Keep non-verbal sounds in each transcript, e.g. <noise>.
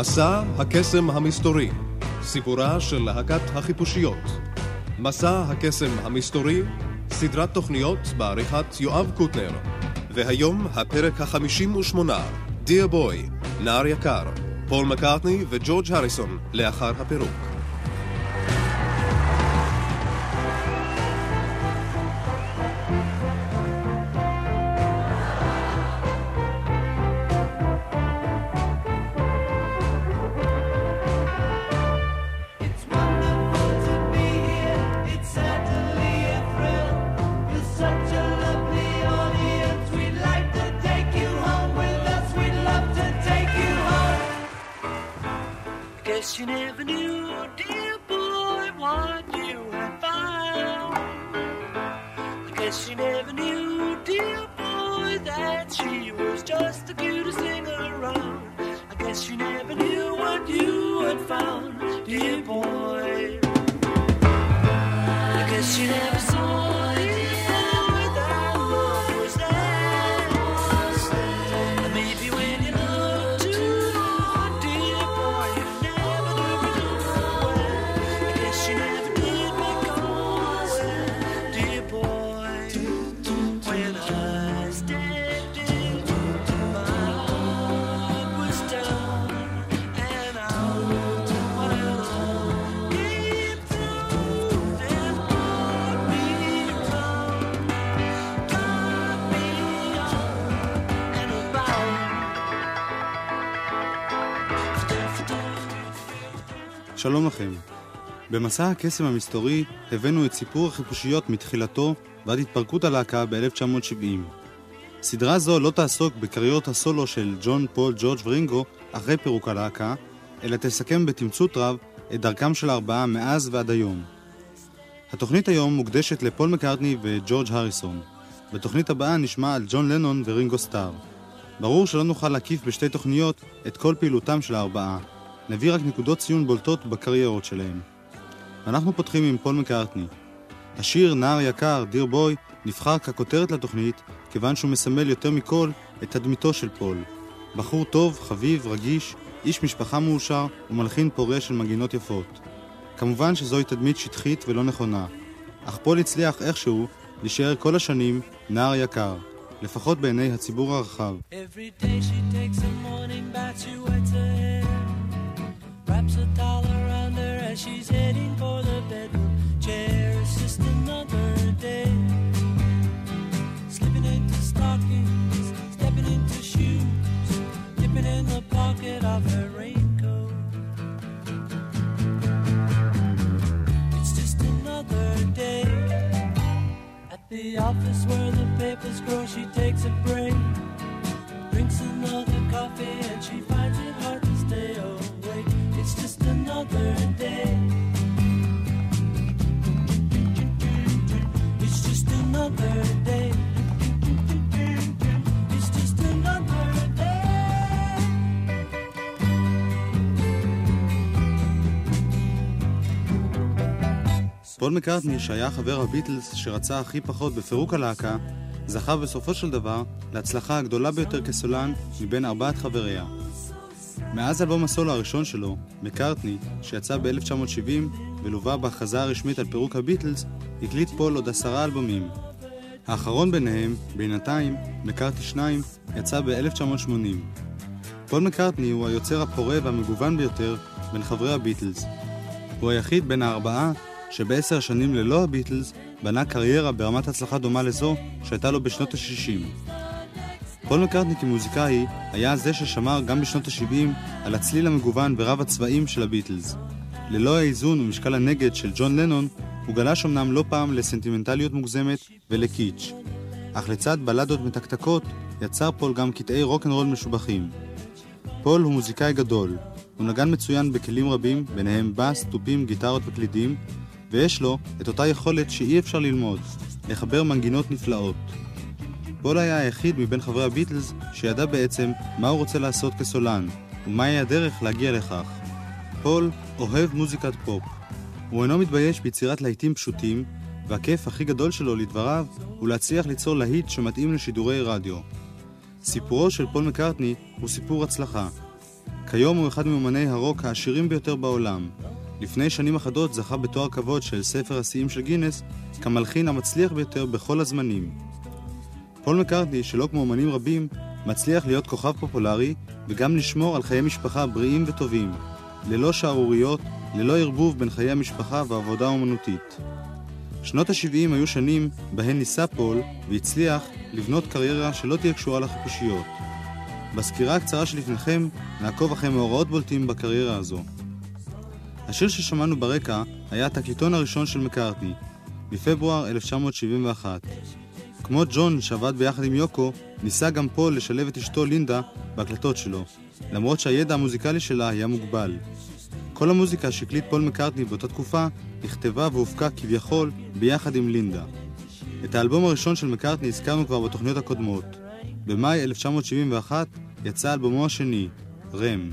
מסע הקסם המסתורי, סיפורה של להקת החיפושיות. מסע הקסם המסתורי, סדרת תוכניות בעריכת יואב קוטנר. והיום הפרק החמישים ושמונה, Dear Boy, נער יקר, פול מקארטני וג'ורג' הריסון, לאחר הפירוק. שלום לכם. במסע הקסם המסתורי הבאנו את סיפור החיפושיות מתחילתו ועד התפרקות הלהקה ב-1970. סדרה זו לא תעסוק בקריירות הסולו של ג'ון, פול, ג'ורג' ורינגו אחרי פירוק הלהקה, אלא תסכם בתמצות רב את דרכם של הארבעה מאז ועד היום. התוכנית היום מוקדשת לפול מקארטני וג'ורג' הריסון. בתוכנית הבאה נשמע על ג'ון לנון ורינגו סטאר. ברור שלא נוכל להקיף בשתי תוכניות את כל פעילותם של הארבעה, נביא רק נקודות ציון בולטות בקריירות שלהם. אנחנו פותחים עם פול מקארטני. השיר "נער יקר, Dear Boy" נבחר ככותרת לתוכנית, כיוון שהוא מסמל יותר מכל את תדמיתו של פול. בחור טוב, חביב, רגיש, איש משפחה מאושר ומלחין פורה של מנגינות יפות. כמובן שזוהי תדמית שטחית ולא נכונה, אך פול הצליח איכשהו להישאר כל השנים נער יקר, לפחות בעיני הציבור הרחב. Every day she takes a morning bath, she her hair. Wraps a towel around her as she's heading for the bedroom chair. It's just another day. Slipping into stockings, stepping into shoes, dipping in the pocket of her raincoat. It's just another day. At the office where the papers grow, she takes a break. Drinks another coffee and she finds it פול מקארטני, שהיה חבר הביטלס שרצה הכי פחות בפירוק הלהקה, זכה בסופו של דבר להצלחה הגדולה ביותר כסולן מבין ארבעת חבריה. מאז אלבום הסולו הראשון שלו, מקארטני, שיצא ב-1970 ולווה בהכרזה הרשמית על פירוק הביטלס, הקליט פול עוד עשרה אלבומים. האחרון ביניהם, בינתיים, מקארטני 2, יצא ב-1980. פול מקארטני הוא היוצר הפורה והמגוון ביותר בין חברי הביטלס. הוא היחיד בין הארבעה שבעשר השנים ללא הביטלס בנה קריירה ברמת הצלחה דומה לזו שהייתה לו בשנות ה-60. פול מקארטני כמוזיקאי היה זה ששמר גם בשנות ה-70 על הצליל המגוון ורב הצבעים של הביטלס. ללא האיזון ומשקל הנגד של ג'ון לנון, הוא גלש אמנם לא פעם לסנטימנטליות מוגזמת ולקיץ'. אך לצד בלדות מתקתקות, יצר פול גם קטעי רוקנרול משובחים. פול הוא מוזיקאי גדול, הוא נגן מצוין בכלים רבים, ביניהם בס, תופים, גיטרות וקלידים, ויש לו את אותה יכולת שאי אפשר ללמוד, לחבר מנגינות נפלאות. פול היה היחיד מבין חברי הביטלס שידע בעצם מה הוא רוצה לעשות כסולן, ומהי הדרך להגיע לכך. פול אוהב מוזיקת פופ. הוא אינו מתבייש ביצירת להיטים פשוטים, והכיף הכי גדול שלו, לדבריו, הוא להצליח ליצור להיט שמתאים לשידורי רדיו. סיפורו של פול מקארטני הוא סיפור הצלחה. כיום הוא אחד מאמני הרוק העשירים ביותר בעולם. לפני שנים אחדות זכה בתואר כבוד של ספר השיאים של גינס כמלחין המצליח ביותר בכל הזמנים. פול מקארטני, שלא כמו אמנים רבים, מצליח להיות כוכב פופולרי וגם לשמור על חיי משפחה בריאים וטובים, ללא שערוריות, ללא ערבוב בין חיי המשפחה והעבודה האומנותית. שנות ה-70 היו שנים בהן ניסה פול והצליח לבנות קריירה שלא תהיה קשורה לחיפושיות. בסקירה הקצרה שלפניכם נעקוב אחרי מאורעות בולטים בקריירה הזו. השיר ששמענו ברקע היה התקליטון הראשון של מקארטני, בפברואר 1971. כמו ג'ון שעבד ביחד עם יוקו, ניסה גם פול לשלב את אשתו לינדה בהקלטות שלו, למרות שהידע המוזיקלי שלה היה מוגבל. כל המוזיקה שהקליט פול מקארטני באותה תקופה נכתבה והופקה כביכול ביחד עם לינדה. את האלבום הראשון של מקארטני הזכרנו כבר בתוכניות הקודמות. במאי 1971 יצא אלבומו השני, רם.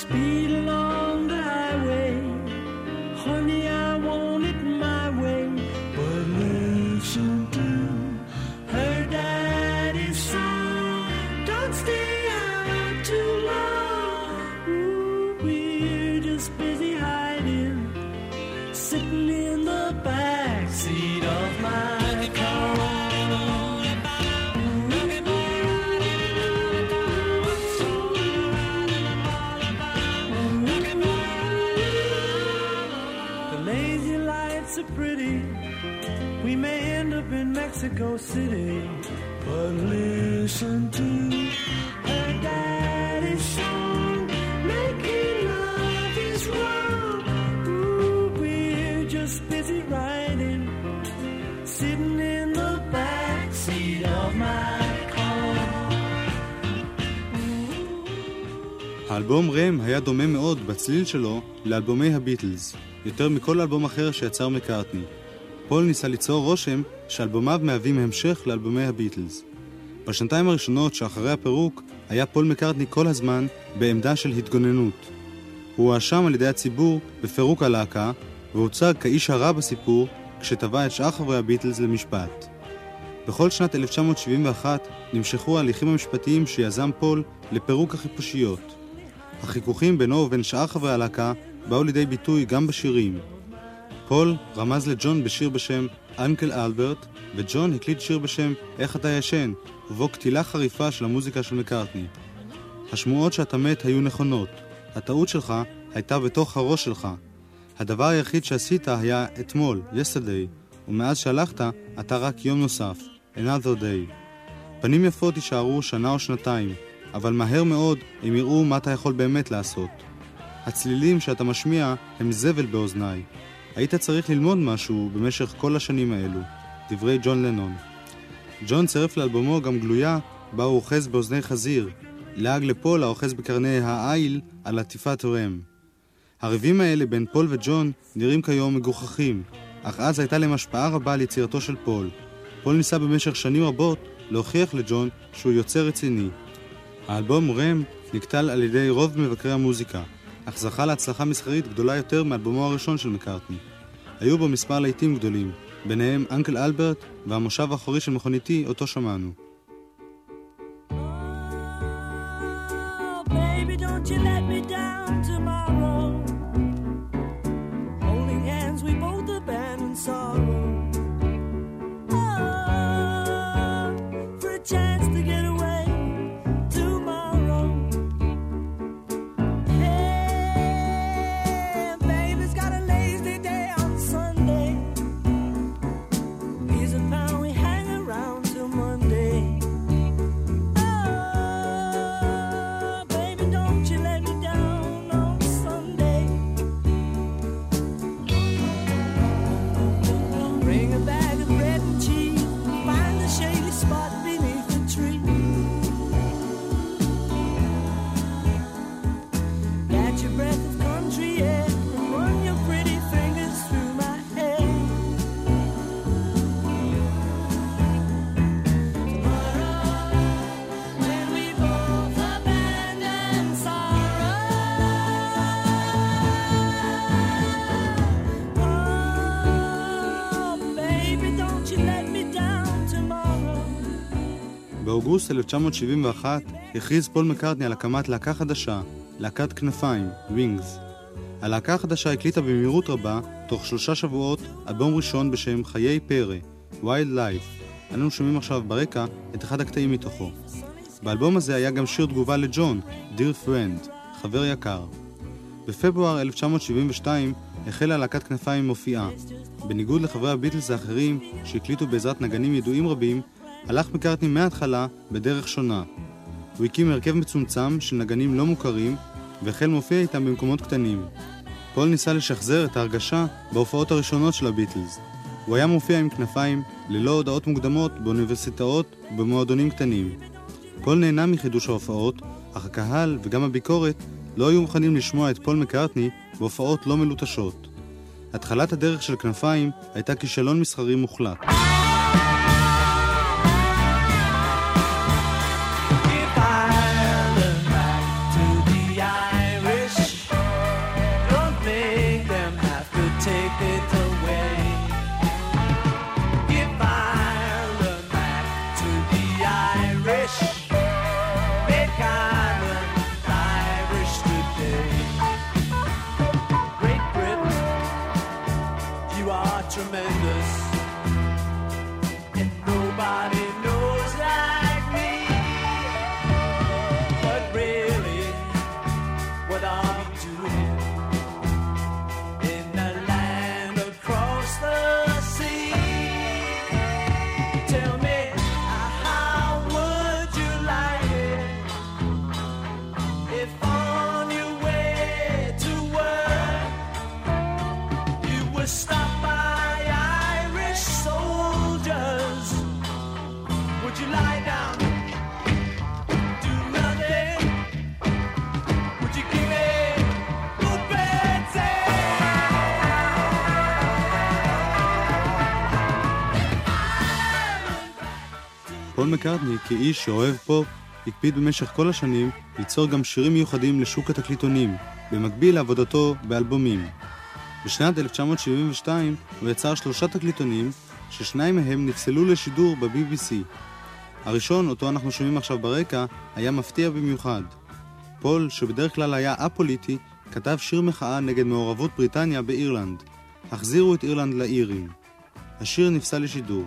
Speed Mexico City. But listen to her daddy's song. Making love is wrong. Ooh, we're just busy riding. Sitting in the back seat of my. האלבום רם היה דומה מאוד בצליל שלו לאלבומי הביטלס, יותר מכל אלבום אחר שיצר מקארטני. פול ניסה ליצור רושם שאלבומיו מהווים המשך לאלבומי הביטלס. בשנתיים הראשונות שאחרי הפירוק היה פול מקארטני כל הזמן בעמדה של התגוננות. הוא הואשם על ידי הציבור בפירוק הלהקה, והוצג כאיש הרע בסיפור כשתבע את שאר חברי הביטלס למשפט. בכל שנת 1971 נמשכו ההליכים המשפטיים שיזם פול לפירוק החיפושיות. החיכוכים בינו ובין שאר חברי הלהקה באו לידי ביטוי גם בשירים. פול רמז לג'ון בשיר בשם אנקל אלברט, וג'ון הקליט שיר בשם "איך אתה ישן", ובו קטילה חריפה של המוזיקה של מקארטני. השמועות שאתה מת היו נכונות. הטעות שלך הייתה בתוך הראש שלך. הדבר היחיד שעשית היה אתמול, yesterday, ומאז שהלכת, אתה רק יום נוסף, another day. פנים יפות יישארו שנה או שנתיים, אבל מהר מאוד הם יראו מה אתה יכול באמת לעשות. הצלילים שאתה משמיע הם זבל באוזניי. היית צריך ללמוד משהו במשך כל השנים האלו. דברי ג'ון לנון. ג'ון צירף לאלבומו גם גלויה בה הוא אוחז באוזני חזיר, לעג לפול האוחז בקרני העיל על עטיפת רם. הריבים האלה בין פול וג'ון נראים כיום מגוחכים, אך אז הייתה להם השפעה רבה על יצירתו של פול. פול ניסה במשך שנים רבות להוכיח לג'ון שהוא יוצר רציני. האלבום Ram נקטל על ידי רוב מבקרי המוזיקה, אך זכה להצלחה מסחרית גדולה יותר מאלבומו הראשון של מקארטני. היו בו מספר להיטים גדולים, ביניהם Uncle Albert והמושב האחורי של מכוניתי, אותו שמענו. Oh, sorrow. Oh, for a chance באוגוסט 1971 הכריז פול מקארטני על הקמת להקה חדשה, להקת כנפיים, Wings. הלהקה החדשה הקליטה במהירות רבה, תוך שלושה שבועות, אלבום ראשון בשם חיי פרא, Wild Life. אנו שומעים עכשיו ברקע את אחד הקטעים מתוכו. באלבום הזה היה גם שיר תגובה לג'ון, Dear Friend, חבר יקר. בפברואר 1972 החלה להקת כנפיים מופיעה. בניגוד לחברי הביטלס האחרים שהקליטו בעזרת נגנים ידועים רבים, הלך מקארטני מההתחלה בדרך שונה. הוא הקים הרכב מצומצם של נגנים לא מוכרים, והחל מופיע איתם במקומות קטנים. פול ניסה לשחזר את ההרגשה בהופעות הראשונות של הביטלס. הוא היה מופיע עם כנפיים ללא הודעות מוקדמות באוניברסיטאות ובמועדונים קטנים. פול נהנה מחידוש ההופעות, אך הקהל וגם הביקורת לא היו מוכנים לשמוע את פול מקארטני בהופעות לא מלוטשות. התחלת הדרך של כנפיים הייתה כישלון מסחרי מוחלט. מקארטני, כאיש שאוהב פופ, הקפיד במשך כל השנים ליצור גם שירים מיוחדים לשוק התקליטונים, במקביל לעבודתו באלבומים. בשנת 1972 הוא יצר שלושה תקליטונים, ששניים מהם נפסלו לשידור ב-BBC. הראשון, אותו אנחנו שומעים עכשיו ברקע, היה מפתיע במיוחד. פול, שבדרך כלל היה א-פוליטי, כתב שיר מחאה נגד מעורבות בריטניה באירלנד. החזירו את אירלנד לאירים. השיר נפסל לשידור.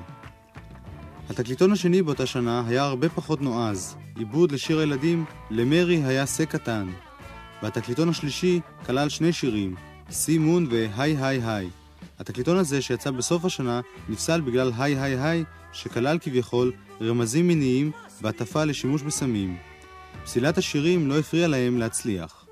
התקליטון השני באותה שנה היה הרבה פחות נועז, עיבוד לשיר הילדים "למרי היה שא קטן". והתקליטון השלישי כלל שני שירים, "סי מון" ו"היי היי היי". התקליטון הזה שיצא בסוף השנה נפסל בגלל "היי היי היי" שכלל כביכול רמזים מיניים והטפה לשימוש בסמים. פסילת השירים לא הפריעה להם להצליח.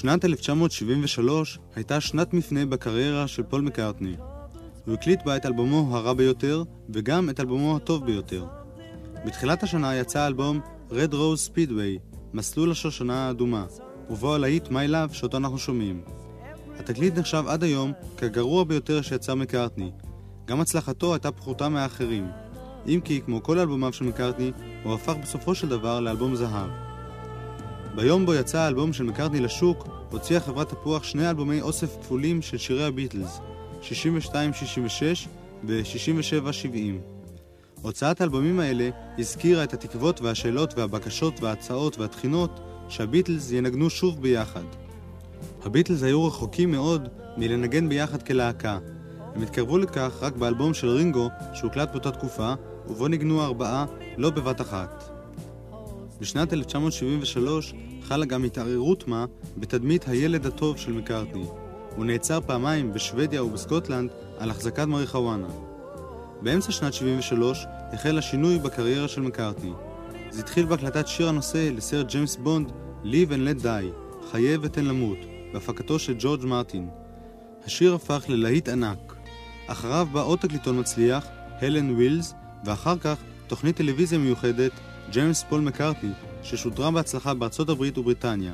שנת 1973 הייתה שנת מפנה בקריירה של פול מקארטני. הוא הקליט בה את אלבומו הרע ביותר, וגם את אלבומו הטוב ביותר. בתחילת השנה יצא האלבום Red Rose Speedway, מסלול השושנה האדומה, ובו הלהיט My Love שאותו אנחנו שומעים. התקליט נחשב עד היום כגרוע ביותר שיצא מקארטני. גם הצלחתו הייתה פחותה מהאחרים. אם כי, כמו כל אלבומיו של מקארטני, הוא הפך בסופו של דבר לאלבום זהב. ביום בו יצא האלבום של מקארטני לשוק, הוציאה חברת תפוח שני אלבומי אוסף כפולים של שירי הביטלס, 62-66 ו-67-70. הוצאת האלבומים האלה הזכירה את התקוות והשאלות והבקשות וההצעות והתחינות שהביטלס ינגנו שוב ביחד. הביטלס היו רחוקים מאוד מלנגן ביחד כלהקה. הם התקרבו לכך רק באלבום של רינגו שהוקלט באותה תקופה, ובו ניגנו ארבעה לא בבת אחת. בשנת 1973 חלה גם התערערות מה בתדמית הילד הטוב של מקארטני. הוא נעצר פעמיים בשוודיה ובסקוטלנד על החזקת מריחואנה. באמצע שנת 73 החל השינוי בקריירה של מקארטני. זה התחיל בהקלטת שיר הנושא לסרט ג'יימס בונד Live and Let Die, חיה ותן למות, בהפקתו של ג'ורג' מרטין. השיר הפך ללהיט ענק. אחריו בא עוד תקליטון מצליח, Helen Wheels, ואחר כך תוכנית טלוויזיה מיוחדת, ג'יימס פול מקארטני, ששודרה בהצלחה בארצות הברית ובריטניה.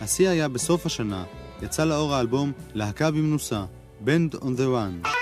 השיא היה בסוף השנה, יצא לאור האלבום להקה במנוסה, Band on the Run.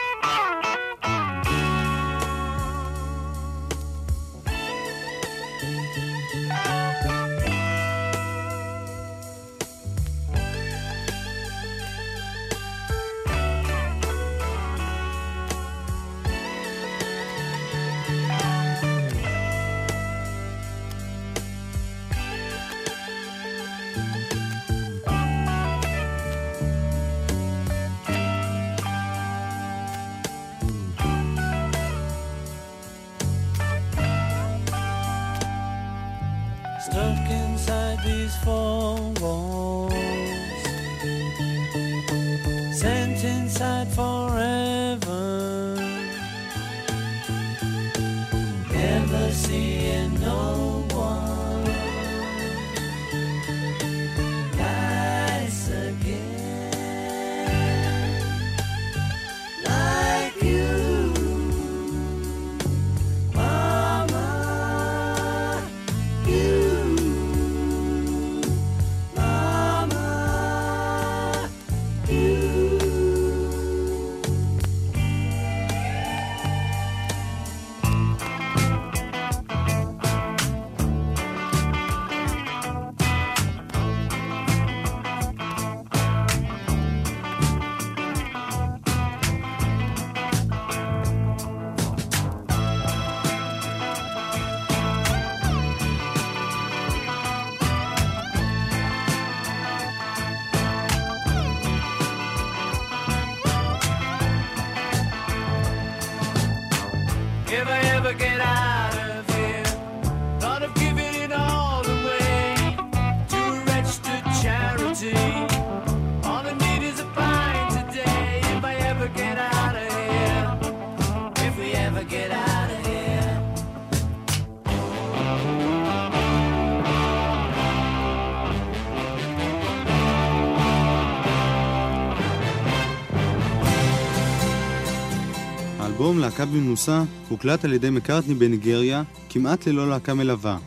"להקה במנוסה" הוקלט על ידי מקארטני בניגריה, כמעט ללא להקה מלווה.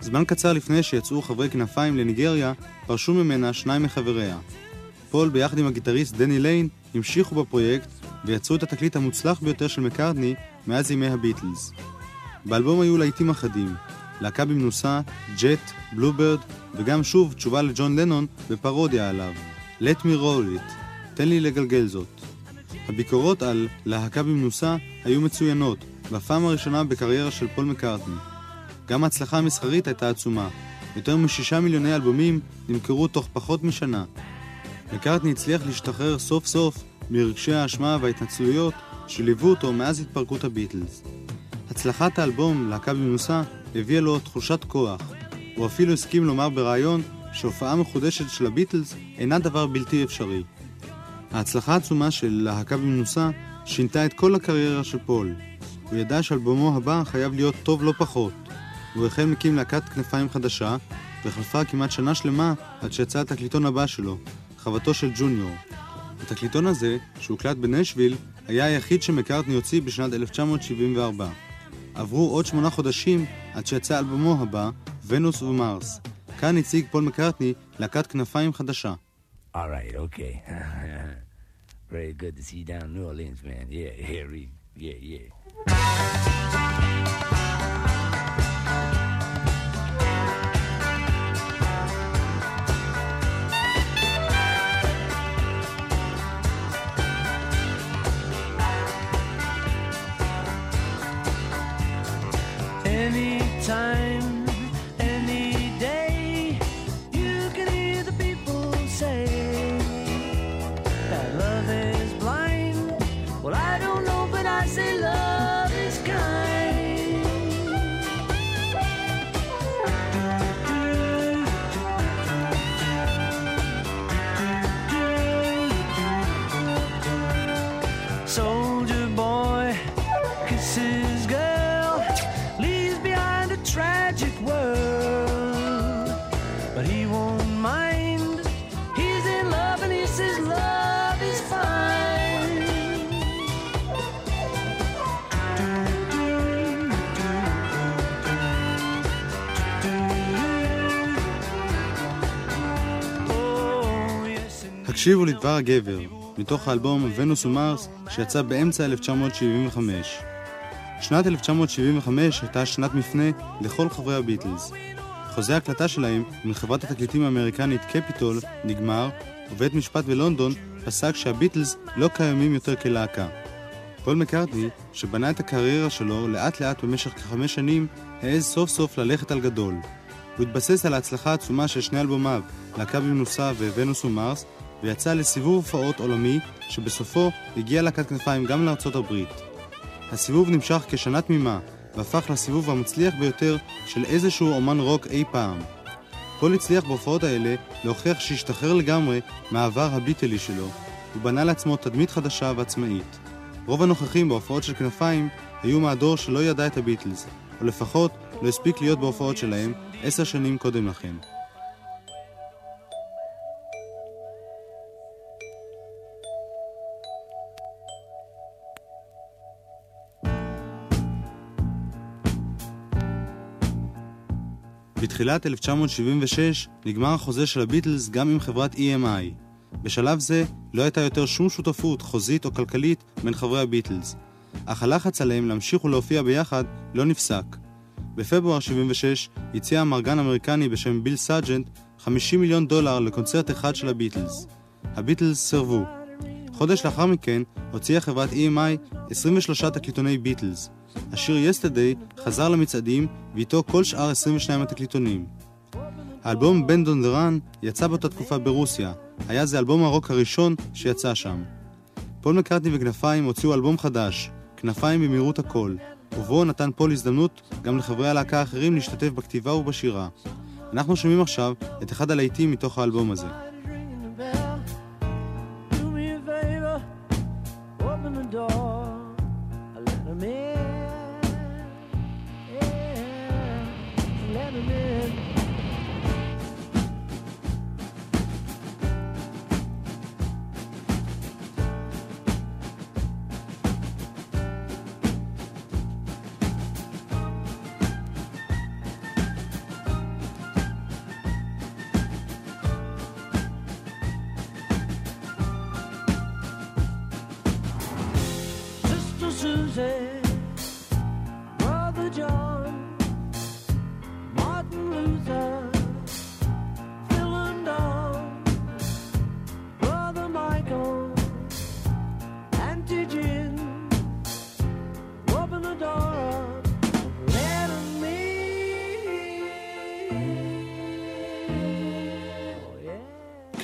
זמן קצר לפני שיצאו חברי כנפיים לניגריה, פרשו ממנה שניים מחבריה. פול ביחד עם הגיטריסט דני ליין המשיכו בפרויקט ויצרו את התקליט המוצלח ביותר של מקארטני מאז ימי הביטלס. באלבום היו להיטים אחדים, להקה במנוסה, Jet, Bluebird, וגם שוב תשובה לג'ון לנון בפרודיה עליו. Let me roll it, תן לי לגלגל זאת. הביקורות על להקה במנוסה היו מצוינות, בפעם הראשונה בקריירה של פול מקארטני. גם ההצלחה המסחרית הייתה עצומה. יותר משישה מיליוני אלבומים נמכרו תוך פחות משנה. מקארטני הצליח להשתחרר סוף סוף מרגשי האשמה וההתנצלויות שליוו אותו מאז התפרקות הביטלס. הצלחת האלבום להקה במנוסה הביאה לו תחושת כוח. הוא אפילו הסכים לומר בריאיון שהופעה מחודשת של הביטלס אינה דבר בלתי אפשרי. ההצלחה העצומה של להקה במנוסה שינתה את כל הקריירה של פול. הוא ידע שאלבומו הבא חייב להיות טוב לא פחות. הוא החל מקים להקת כנפיים חדשה, וחלפה כמעט שנה שלמה עד שיצא התקליטון הבא שלו, חוותו של ג'וניור. התקליטון הזה, שהוקלט בנשוויל, היה היחיד שמקארטני הוציא בשנת 1974. עברו עוד שמונה חודשים עד שיצא אלבומו הבא, ונוס ומרס. כאן הציג פול מקארטני להקת כנפיים חדשה. All right, okay. <laughs> Very good to see you down in New Orleans, man. Yeah, yeah, yeah, yeah. הקשיבו לדבר הגבר, מתוך האלבום ונוס ומרס, שיצא באמצע 1975. שנת 1975 הייתה שנת מפנה לכל חברי הביטלס. חוזה ההקלטה שלהם עם חברת התקליטים האמריקנית קפיטול נגמר, ובית משפט בלונדון פסק שהביטלס לא קיימים יותר כלהקה. פול מקארטני, שבנה את הקריירה שלו לאט לאט במשך כחמש שנים, העז סוף סוף ללכת על גדול. הוא התבסס על ההצלחה העצומה של שני אלבומיו, להקה במנוסה וונוס ומרס, ויצא לסיבוב הופעות עולמי, שבסופו הגיעה להקת כנפיים גם לארצות הברית. הסיבוב נמשך כשנה תמימה, והפך לסיבוב המצליח ביותר של איזשהו אומן רוק אי פעם. פול הצליח בהופעות האלה להוכיח שהשתחרר לגמרי מהעבר הביטלי שלו, ובנה לעצמו תדמית חדשה ועצמאית. רוב הנוכחים בהופעות של כנפיים היו מהדור שלא ידע את הביטלס, או לפחות לא הספיק להיות בהופעות שלהם עשר שנים קודם לכן. בתחילת 1976 נגמר החוזה של הביטלס גם עם חברת EMI. בשלב זה לא הייתה יותר שום שותפות חוזית או כלכלית בין חברי הביטלס, אך הלחץ עליהם להמשיך ולהופיע ביחד לא נפסק. בפברואר 76 הציע אמרגן אמריקני בשם ביל סארג'נט 50 מיליון דולר לקונצרט אחד של הביטלס. הביטלס סירבו. חודש לאחר מכן הוציאה חברת EMI 23 תקליטוני ביטלס. השיר Yesterday חזר למצעדים ואיתו כל שאר 22 התקליטונים. האלבום Band on the Run יצא באותה תקופה ברוסיה, היה זה אלבום הרוק הראשון שיצא שם. פול מקארטני וכנפיים הוציאו אלבום חדש, כנפיים במהירות הקול, ובו נתן פול הזדמנות גם לחברי הלהקה האחרים להשתתף בכתיבה ובשירה. אנחנו שומעים עכשיו את אחד הלהיטים מתוך האלבום הזה.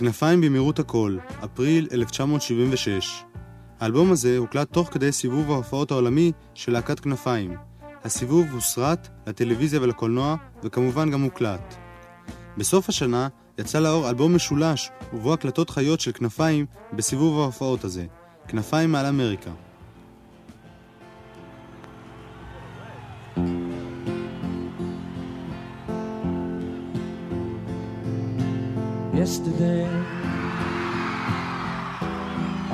כנפיים במהירות הכל, אפריל 1976. האלבום הזה הוקלט תוך כדי סיבוב ההופעות העולמי של להקת כנפיים. הסיבוב הוסרט לטלוויזיה ולקולנוע, וכמובן גם הוקלט. בסוף השנה יצא לאור אלבום משולש, ובו הקלטות חיות של כנפיים בסיבוב ההופעות הזה. כנפיים מעל אמריקה. Yesterday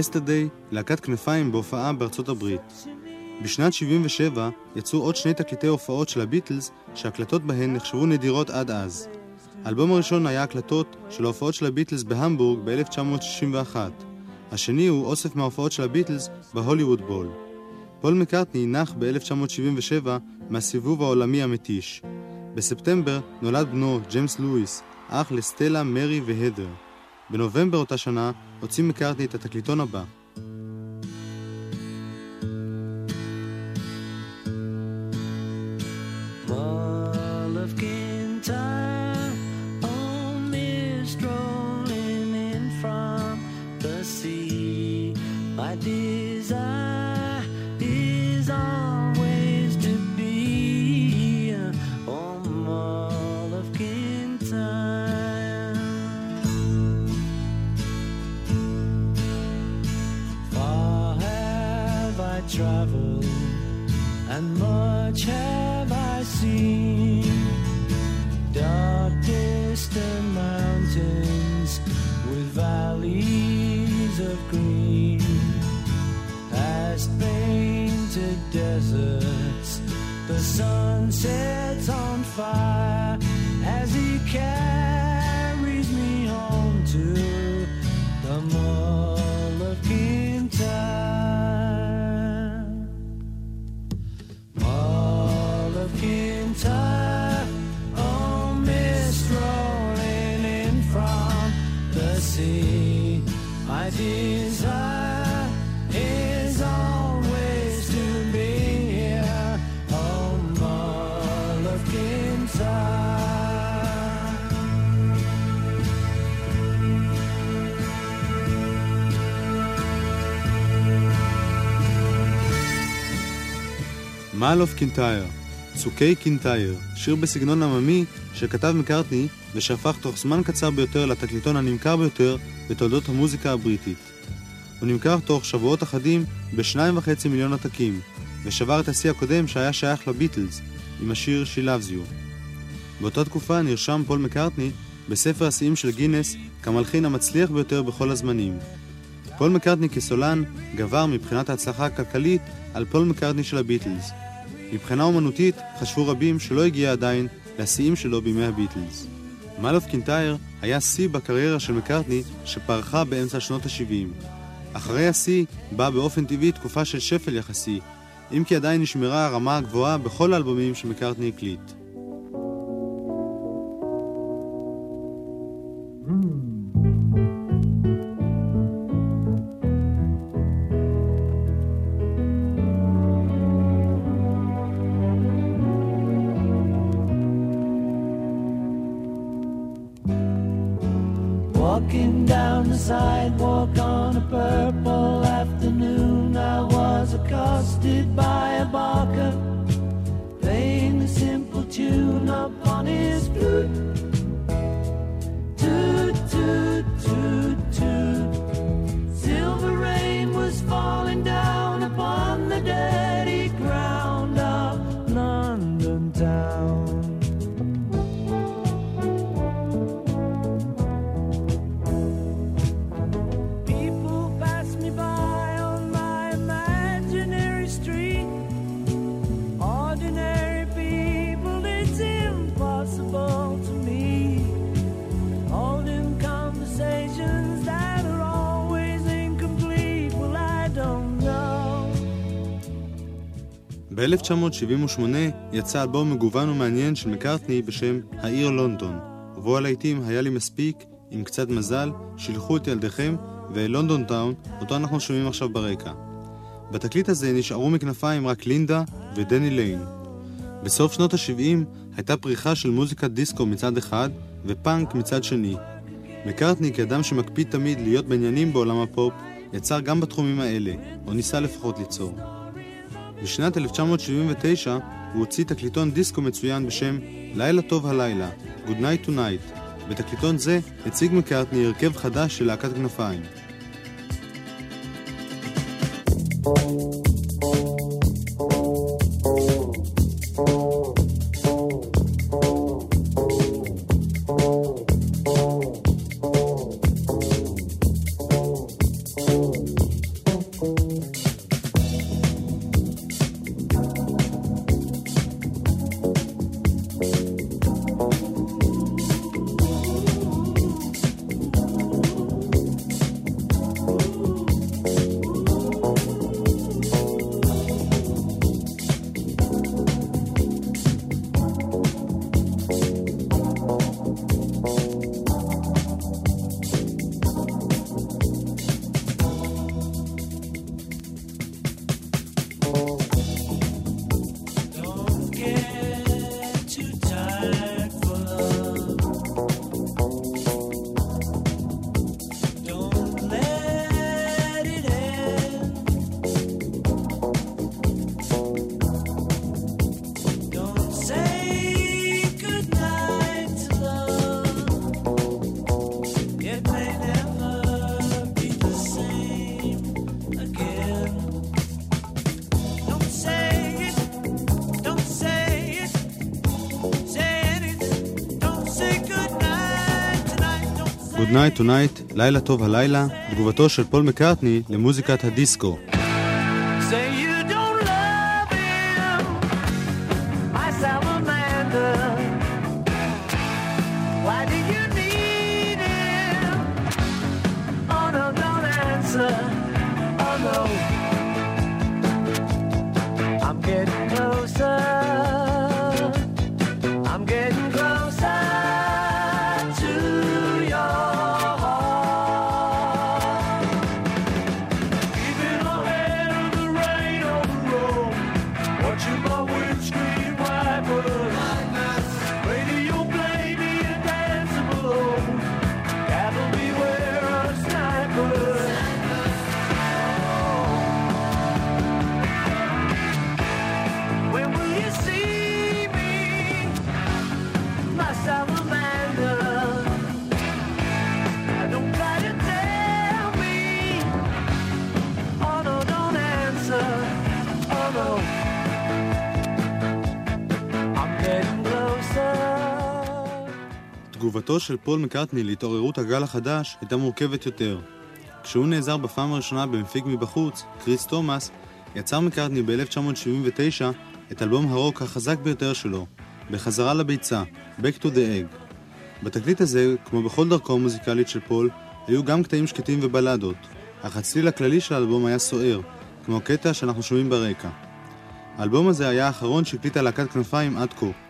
Yesterday, להקת כנפיים בהופעה בארצות הברית. בשנת 77 יצאו עוד שני תקליטי הופעות של הביטלס שהקלטות בהן נחשבו נדירות עד אז. האלבום הראשון היה הקלטות של ההופעות של הביטלס בהמבורג ב-1961. השני הוא אוסף מההופעות של הביטלס בהוליווד בול. פול מקארטני נח ב-1977 מהסיבוב העולמי המתיש. בספטמבר נולד בנו, ג'יימס לואיס, אח לסטלה, מרי והדר. בנובמבר אותה שנה הוציא מקארטני את התקליטון הבא, fire as he carries me home to Mull of Kintyre, צוקי קינטייר, שיר בסגנון עממי שכתב מקארטני ושהפך תוך זמן קצר ביותר לתקליטון הנמכר ביותר בתולדות המוזיקה הבריטית. הוא נמכר תוך שבועות אחדים בשניים וחצי מיליון עותקים, ושבר את השיא הקודם שהיה שייך לביטלס, עם השיר She Loves You. באותה תקופה נרשם פול מקארטני בספר השיאים של גינס כמלחין המצליח ביותר בכל הזמנים. פול מקארטני כסולן גבר מבחינת ההצלחה הכלכלית על פול מקארטני של הביטלס. מבחינה אומנותית חשבו רבים שלא הגיע עדיין לשיאים שלו בימי הביטלס. Mull of Kintyre היה שיא בקריירה של מקארטני שפרחה באמצע שנות ה-70. אחרי השיא באה באופן טבעי תקופה של שפל יחסי, אם כי עדיין נשמרה הרמה הגבוהה בכל האלבומים שמקארטני הקליט. Accosted by a barker playing the simple tune upon his flute. ב-1978 יצא אלבום מגוון ומעניין של מקארטני בשם העיר לונדון, ובו הלהיטים היה לי מספיק, עם קצת מזל, שילחו את ילדיכם, ו London Town, אותו אנחנו שומעים עכשיו ברקע. בתקליט הזה נשארו מכנפיים רק לינדה ודני ליין. בסוף שנות ה-70 הייתה פריחה של מוזיקת דיסקו מצד אחד ופאנק מצד שני. מקארטני, כאדם שמקפיד תמיד להיות בעניינים בעולם הפופ, יצר גם בתחומים האלה, או ניסה לפחות ליצור. בשנת 1979 הוא הוציא תקליטון דיסקו מצוין בשם לילה טוב הלילה, Good Night Tonight. בתקליטון זה הציג מקארטני הרכב חדש של להקת כנפיים. Good Night Tonight, לילה טוב הלילה, תגובתו של פול מקארטני למוזיקת הדיסקו. תגובתו של פול מקארטני להתעוררות הגל החדש הייתה מורכבת יותר. כשהוא נעזר בפעם הראשונה במפיק מבחוץ, קריס תומאס, יצר מקארטני ב-1979 את אלבום הרוק החזק ביותר שלו, בחזרה לביצה, Back to the Egg. בתקליט הזה, כמו בכל דרכו המוזיקלית של פול, היו גם קטעים שקטים ובלדות, אך הצליל הכללי של האלבום היה סוער, כמו הקטע שאנחנו שומעים ברקע. האלבום הזה היה האחרון שהקליטה להקת כנפיים עד כה.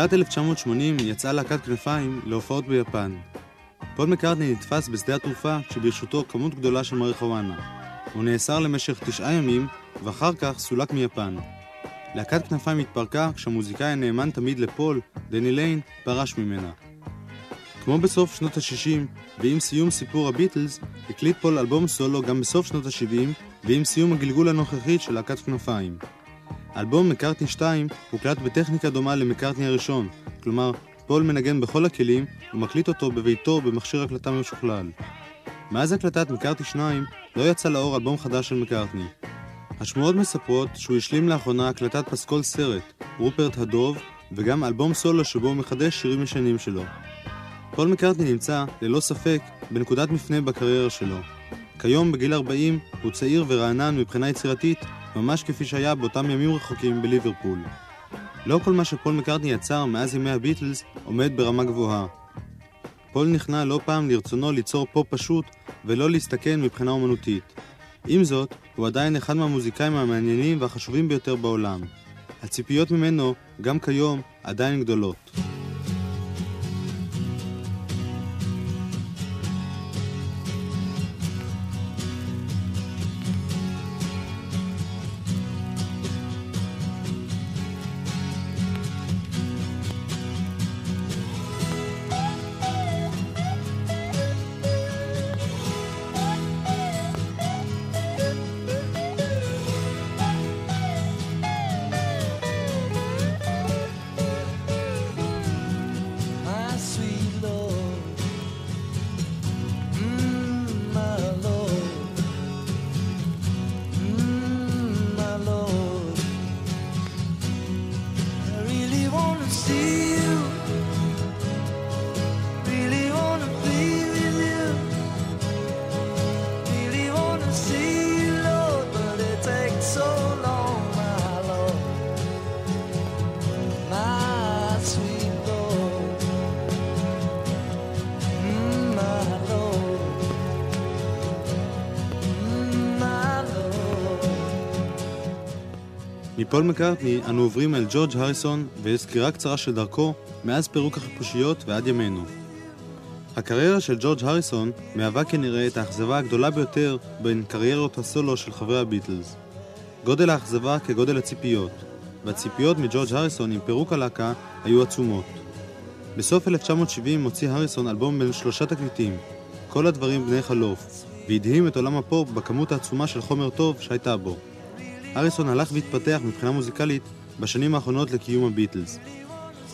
בתחילת 1980 יצאה להקת כנפיים להופעות ביפן. פול מקארטני נתפס בשדה התעופה כשברשותו כמות גדולה של מריחואנה. הוא נאסר למשך תשעה ימים, ואחר כך סולק מיפן. להקת כנפיים התפרקה כשהמוזיקאי הנאמן תמיד לפול, דני ליין, פרש ממנה. כמו בסוף שנות ה-60, ועם סיום סיפור הביטלס, הקליט פול אלבום סולו גם בסוף שנות ה-70, ועם סיום הגלגול הנוכחית של להקת כנפיים. אלבום מקארטני 2 הוקלט בטכניקה דומה למקארטני הראשון, כלומר, פול מנגן בכל הכלים ומקליט אותו בביתו במכשיר הקלטה משוכלל. מאז הקלטת מקארטני 2 לא יצא לאור אלבום חדש של מקארטני. השמועות מספרות שהוא השלים לאחרונה הקלטת פסקול סרט, רופרט הדוב, וגם אלבום סולו שבו הוא מחדש שירים ישנים שלו. פול מקארטני נמצא, ללא ספק, בנקודת מפנה בקריירה שלו. כיום, בגיל 40, הוא צעיר ורענן מבחינה יצירתית, ממש כפי שהיה באותם ימים רחוקים בליברפול. לא כל מה שפול מקארטני יצר מאז ימי הביטלס עומד ברמה גבוהה. פול נכנע לא פעם לרצונו ליצור פופ פשוט ולא להסתכן מבחינה אומנותית. עם זאת, הוא עדיין אחד מהמוזיקאים המעניינים והחשובים ביותר בעולם. הציפיות ממנו, גם כיום, עדיין גדולות. מפול מקארטני אנו עוברים אל ג'ורג' הריסון ואל סקירה קצרה של דרכו מאז פירוק החיפושיות ועד ימינו. הקריירה של ג'ורג' הריסון מהווה כנראה את האכזבה הגדולה ביותר בין קריירות הסולו של חברי הביטלס. גודל האכזבה כגודל הציפיות, והציפיות מג'ורג' הריסון עם פירוק הלהקה היו עצומות. בסוף 1970 מוציא הריסון אלבום בין שלושה תקליטים, כל הדברים בני חלוף, והדהים את עולם הפופ בכמות העצומה של חומר טוב שהייתה בו. הריסון הלך והתפתח מבחינה מוזיקלית בשנים האחרונות לקיום הביטלס.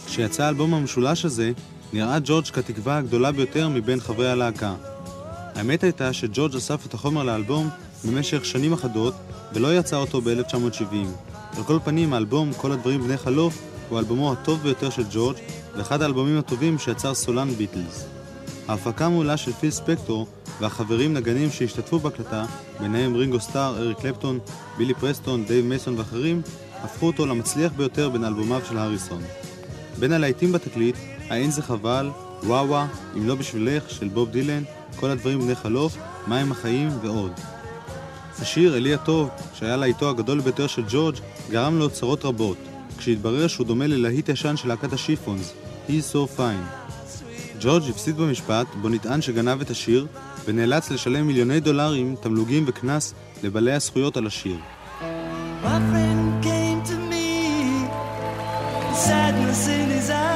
כשיצא האלבום המשולש הזה, נראה ג'ורג' כתקווה הגדולה ביותר מבין חברי הלהקה. האמת הייתה שג'ורג' אסף את החומר לאלבום במשך שנים אחדות, ולא יצא אותו ב-1970. על כל פנים, האלבום "כל הדברים בני חלוף" הוא האלבומו הטוב ביותר של ג'ורג', ואחד האלבומים הטובים שיצר סולן ביטלס. ההפקה המעולה של פיל ספקטור והחברים נגנים שהשתתפו בהקלטה, ביניהם רינגו סטאר, אריק קלפטון, בילי פרסטון, דייב מייסון ואחרים, הפכו אותו למצליח ביותר בין אלבומיו של הריסון. בין הלהיטים בתקליט, האין זה חבל, וואווה, אם לא בשבילך, של בוב דילן, כל הדברים בני חלוף, מים החיים ועוד. השיר "אלי הטוב", שהיה להיטו הגדול ביותר של ג'ורג', גרם לו צרות רבות, כשהתברר שהוא דומה ללהיט ישן של להקת השיפונס, He's so fine. ג'ורג' הפסיד במשפט, בו נטען שגנב את השיר, ונאלץ לשלם מיליוני דולרים, תמלוגים וקנס לבעלי הזכויות על השיר. My came to sadness in his eye,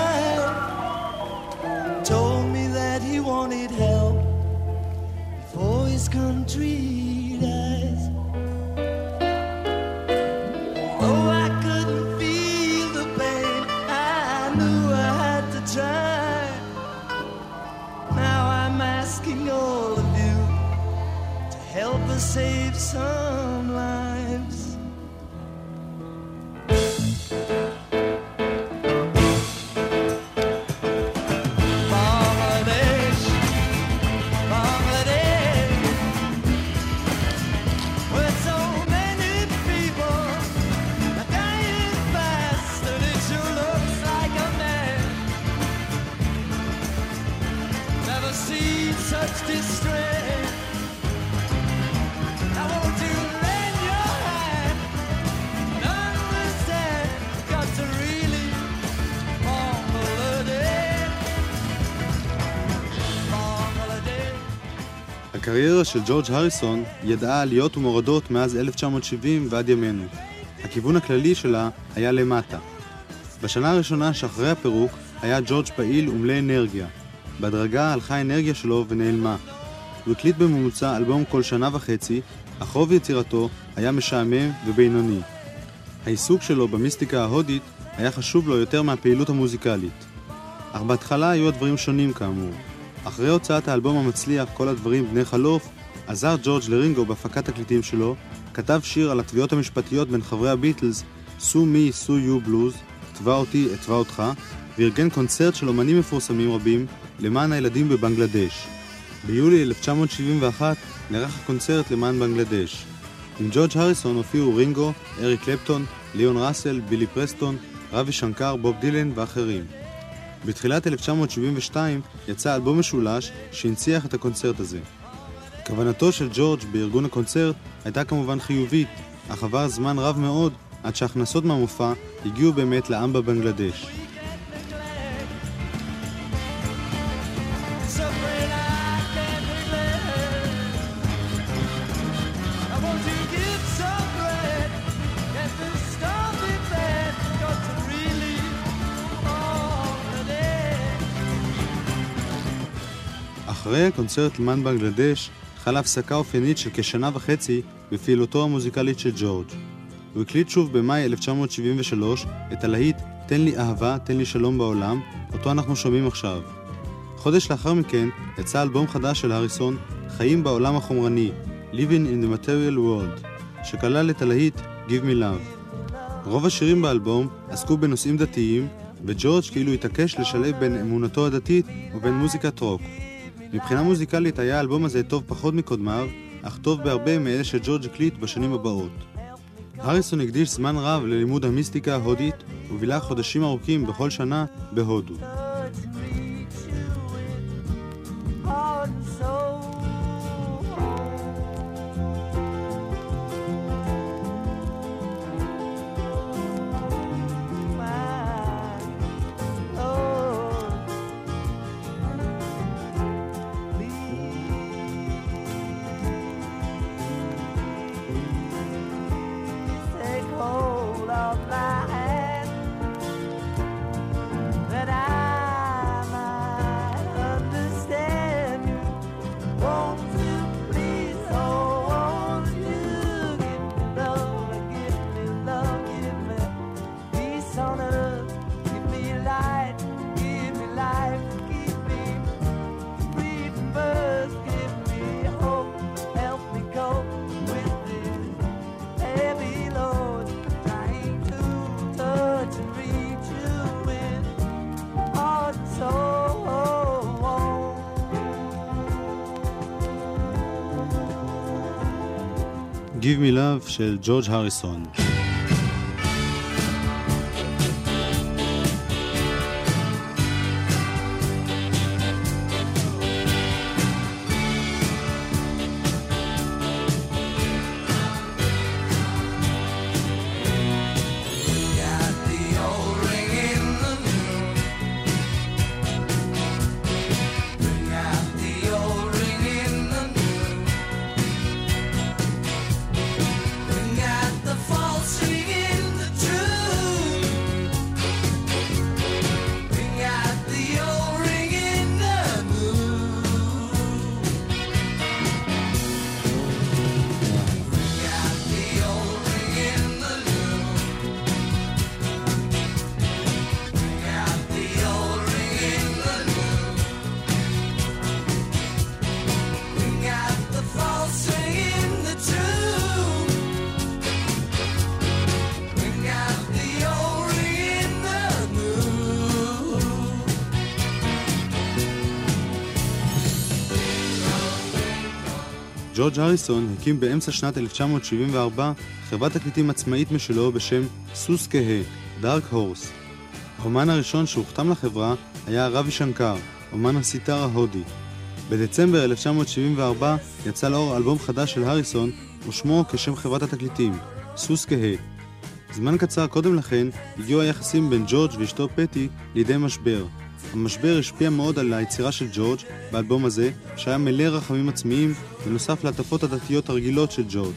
save some הקריירה של ג'ורג' הריסון ידעה עליות ומורדות מאז 1970 ועד ימינו. הכיוון הכללי שלה היה למטה. בשנה הראשונה שאחרי הפירוק היה ג'ורג' פעיל ומלא אנרגיה. בהדרגה הלכה האנרגיה שלו ונעלמה. הוא הקליט בממוצע אלבום כל שנה וחצי, אך רוב יצירתו היה משעמם ובינוני. העיסוק שלו במיסטיקה ההודית היה חשוב לו יותר מהפעילות המוזיקלית. אך בהתחלה היו הדברים שונים כאמור. אחרי הוצאת האלבום המצליח "כל הדברים בני חלוף", עזר ג'ורג' לרינגו בהפקת תקליטים שלו, כתב שיר על התביעות המשפטיות בין חברי הביטלס, "סו מי, סו יו בלוז", תבע אותי, אתבע אותך, וארגן קונצרט של אומנים מפורסמים רבים למען הילדים בבנגלדש. ביולי 1971 נערך הקונצרט למען בנגלדש. עם ג'ורג' הריסון הופיעו רינגו, אריק קלפטון, ליאון ראסל, בילי פרסטון, רבי שנקר, בוב דילן ואחרים. בתחילת 1972 יצא אלבום משולש שהנציח את הקונצרט הזה. כוונתו של ג'ורג' בארגון הקונצרט הייתה כמובן חיובית, אך עבר זמן רב מאוד עד שההכנסות מהמופע הגיעו באמת לעם בבנגלדש. אחרי הקונצרט למען בנגלדש, חלה הפסקה אופיינית של כשנה וחצי בפעילותו המוזיקלית של ג'ורג'. הוא הקליט שוב במאי 1973 את הלהיט "תן לי אהבה, תן לי שלום בעולם", אותו אנחנו שומעים עכשיו. חודש לאחר מכן יצא אלבום חדש של הריסון, "חיים בעולם החומרני", Living in the Material World, שכלל את הלהיט Give Me Love. רוב השירים באלבום עסקו בנושאים דתיים, וג'ורג' כאילו התעקש לשלב בין אמונתו הדתית ובין מוזיקת רוק. מבחינה מוזיקלית היה האלבום הזה טוב פחות מקודמיו, אך טוב בהרבה מאלה שג'ורג' הקליט בשנים הבאות. הריסון הקדיש זמן רב ללימוד המיסטיקה ההודית, ובילה חודשים ארוכים בכל שנה בהודו. Me Love של ג'ורג' הריסון. ג'ורג' הריסון הקים באמצע שנת 1974 חברת תקליטים עצמאית משלו בשם סוס כהה, דארק הורס. האומן הראשון שהוכתם לחברה היה רבי שנקר, אומן הסיטר ההודי. בדצמבר 1974 יצא לאור אלבום חדש של הריסון ושמו כשם חברת התקליטים, סוס כהה. זמן קצר קודם לכן הגיעו היחסים בין ג'ורג' ואשתו פטי לידי משבר, המשבר השפיע מאוד על היצירה של ג'ורג' באלבום הזה, שהיה מלא רחמים עצמיים, בנוסף להטפות הדתיות הרגילות של ג'ורג'.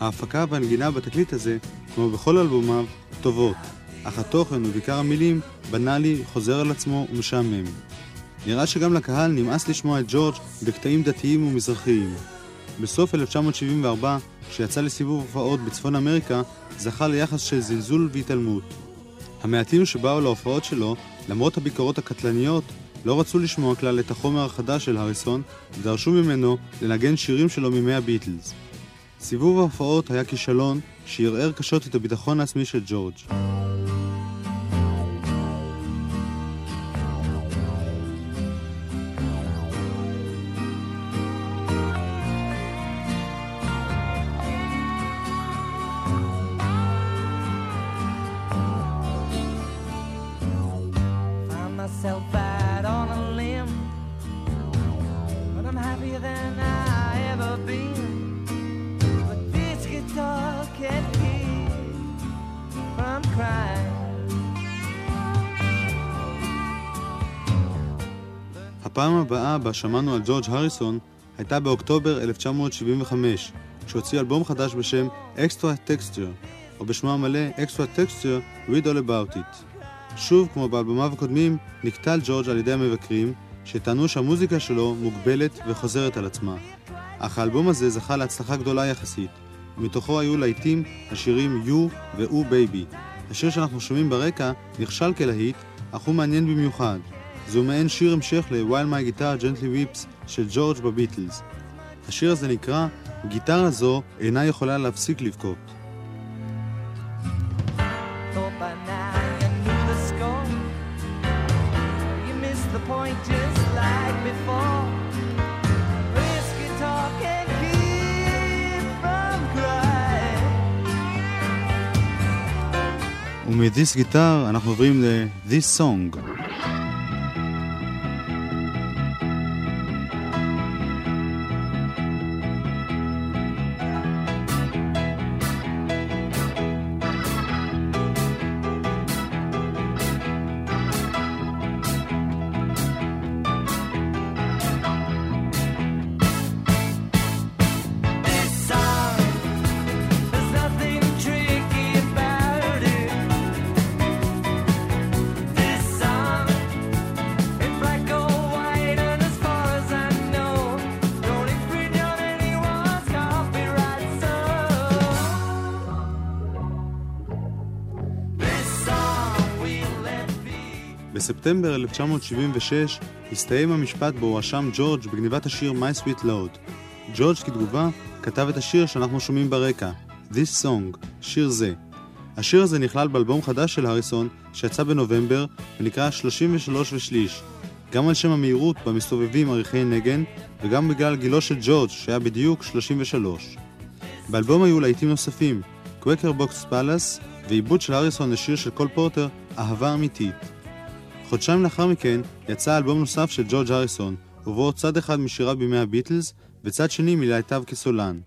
ההפקה והנגינה בתקליט הזה, כמו בכל אלבומיו, טובות, אך התוכן ובעיקר המילים בנאלי, חוזר על עצמו ומשעמם. נראה שגם לקהל נמאס לשמוע את ג'ורג' בקטעים דתיים ומזרחיים. בסוף 1974, כשיצא לסיבוב הופעות בצפון אמריקה, זכה ליחס של זלזול והתעלמות. המעטים שבאו להופעות שלו למרות הביקורות הקטלניות, לא רצו לשמוע כלל את החומר החדש של הריסון, ודרשו ממנו לנגן שירים שלו מימי הביטלס. סיבוב ההופעות היה כישלון שערער קשות את הביטחון העצמי של ג'ורג'. בה שמענו על ג'ורג' הריסון הייתה באוקטובר 1975, כשהוציא אלבום חדש בשם Extra Texture, או בשמו המלא Extra Texture Read All About It. שוב, כמו באלבומיו הקודמים, נקטל ג'ורג' על ידי המבקרים, שטענו שהמוזיקה שלו מוגבלת וחוזרת על עצמה. אך האלבום הזה זכה להצלחה גדולה יחסית, ומתוכו היו להיטים השירים You ו-Oh Baby. השיר שאנחנו שומעים ברקע נכשל כלהיט, אך הוא מעניין במיוחד. זהו מעין שיר המשך ל-While My Guitar Gently Weeps של ג'ורג' בביטלס. השיר הזה נקרא "גיטרה זו אינה יכולה להפסיק לבכות". ומ-This Guitar אנחנו עוברים ל-This Song. בספטמבר 1976 הסתיים המשפט בו הואשם ג'ורג' בגניבת השיר My Sweet Lord. ג'ורג' כתגובה כתב את השיר שאנחנו שומעים ברקע, This Song, שיר זה. השיר הזה נכלל באלבום חדש של הריסון שיצא בנובמבר ונקרא 33 ושליש. גם על שם המהירות בה צריך לנגן וגם בגלל גילו של ג'ורג' שהיה בדיוק 33. באלבום היו להיטים נוספים, Crackerbox Palace ועיבוד של אריסון לשיר של קול פורטר, אהבה אמיתית. חודשיים לאחר מכן יצא אלבום נוסף של ג'ורג' אריסון, ובו צד אחד משיריו בימי הביטלס וצד שני מלהיטיו כסולן.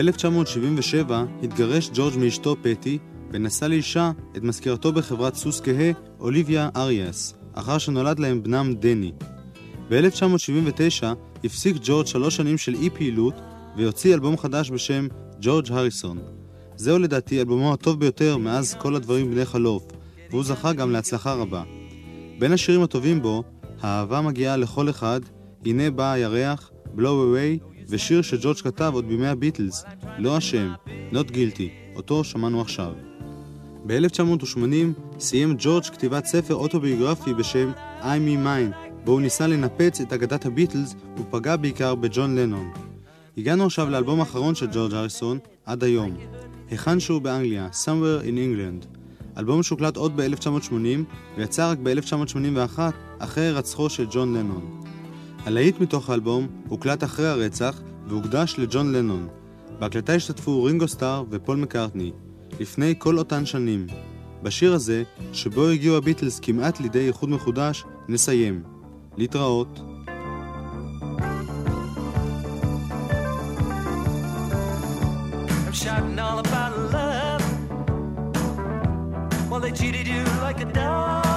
ב-1977 התגרש ג'ורג' מאשתו פטי ונשא לאישה את מזכירתו בחברת סוס כהה, אוליביה אריאס, אחר שנולד להם בנם דני. ב-1979 הפסיק ג'ורג' שלוש שנים של אי פעילות ויוציא אלבום חדש בשם ג'ורג' הריסון. זהו לדעתי אלבומו הטוב ביותר מאז כל הדברים בני חלוף, והוא זכה גם להצלחה רבה. בין השירים הטובים בו, האהבה מגיעה לכל אחד, הנה בא הירח, Blow Away, ושיר שג'ורג' כתב עוד בימי הביטלס, לא אשם, Not Guilty, אותו שמענו עכשיו. ב-1980 סיים ג'ורג' כתיבת ספר אוטוביוגרפי בשם I'm Me Mine, בו הוא ניסה לנפץ את אגדת הביטלס ופגע בעיקר בג'ון לנון. הגענו עכשיו לאלבום האחרון של ג'ורג' הריסון, עד היום. היכן שהוא באנגליה, Somewhere in England. אלבום שהוקלט עוד ב-1980 ויצא רק ב-1981 אחרי הירצחו של ג'ון לנון. הלהיט מתוך האלבום הוקלט אחרי הרצח והוקדש לג'ון לנון. בהקלטה השתתפו רינגו סטאר ופול מקארטני, לפני כל אותן שנים. בשיר הזה, שבו הגיעו הביטלס כמעט לידי איחוד מחודש, נסיים. להתראות. Shouting all about love. Well, they cheated you like a dog.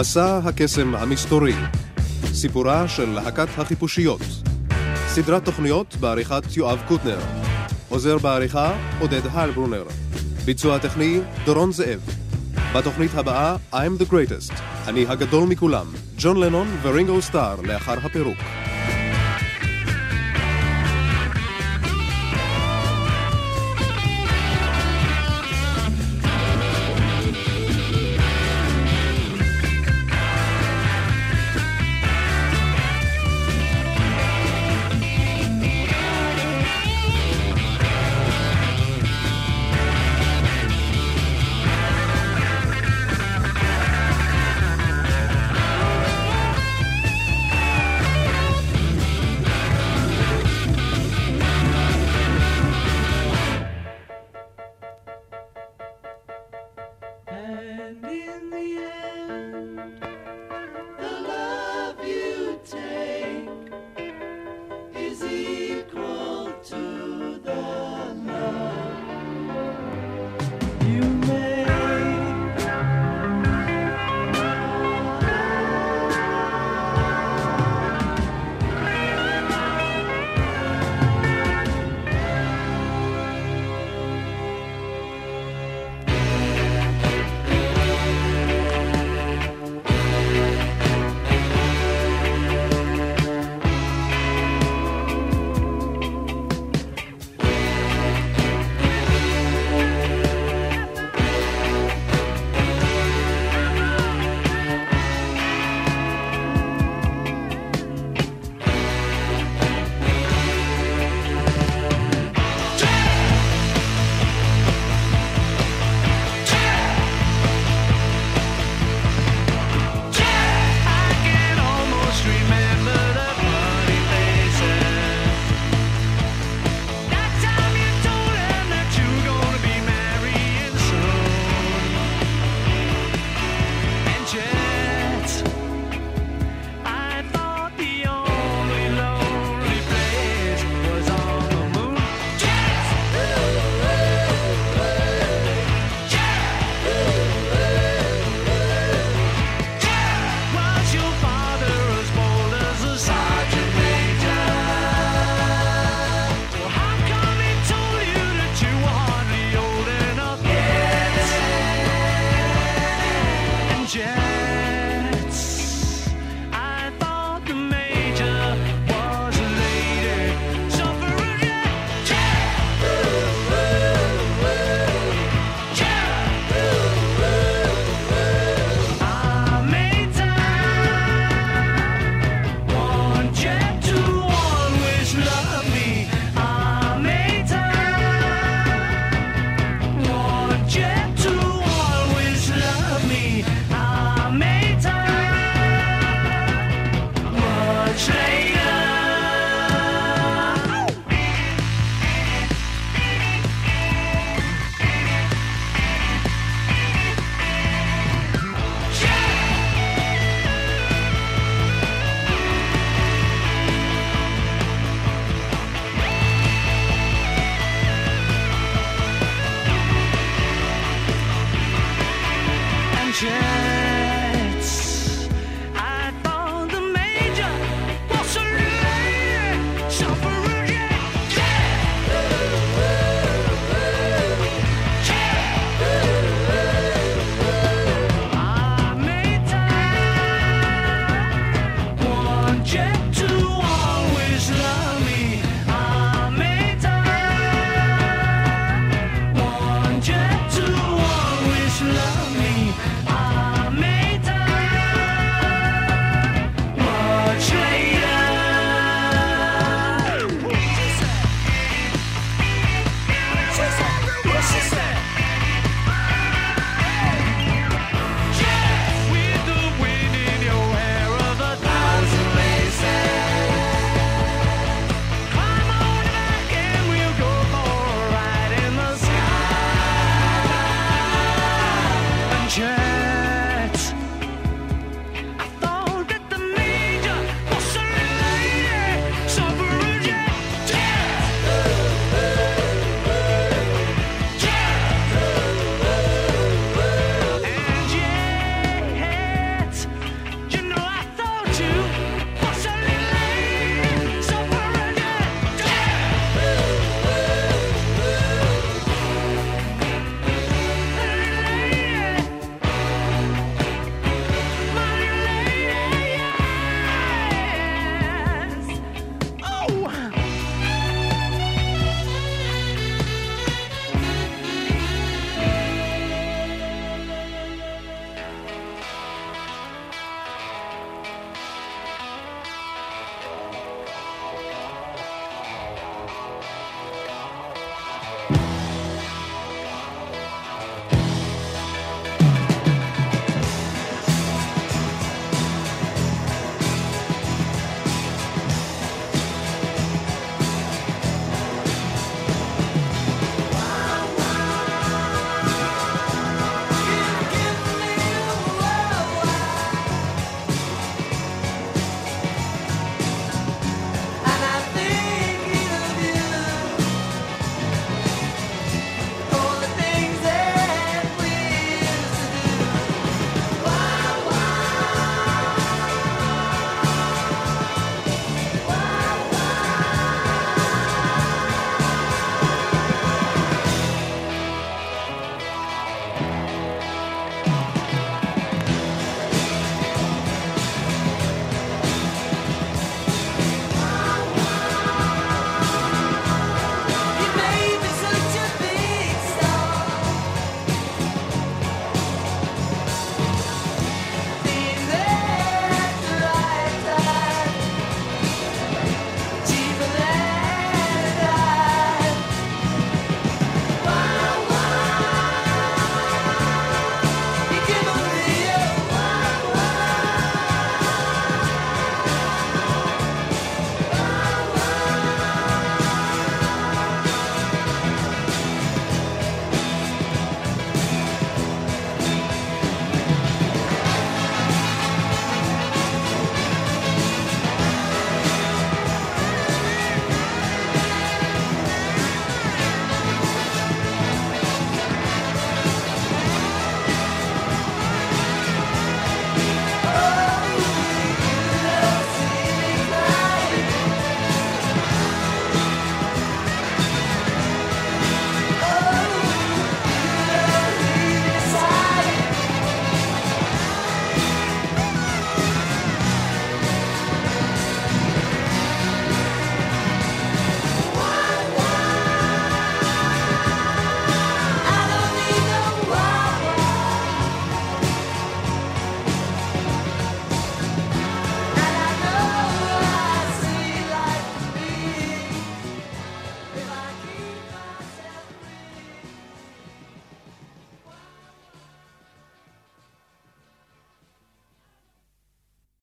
מסע הקסם המסתורי, סיפורה של להקת החיפושיות, סדרת תוכניות בעריכת יואב קוטנר, עוזר בעריכה עודד הלברונר, ביצוע טכני דורון זאב. בתוכנית הבאה I'm the greatest, אני הגדול מכולם, ג'ון לנון ורינגו סטאר לאחר הפירוק.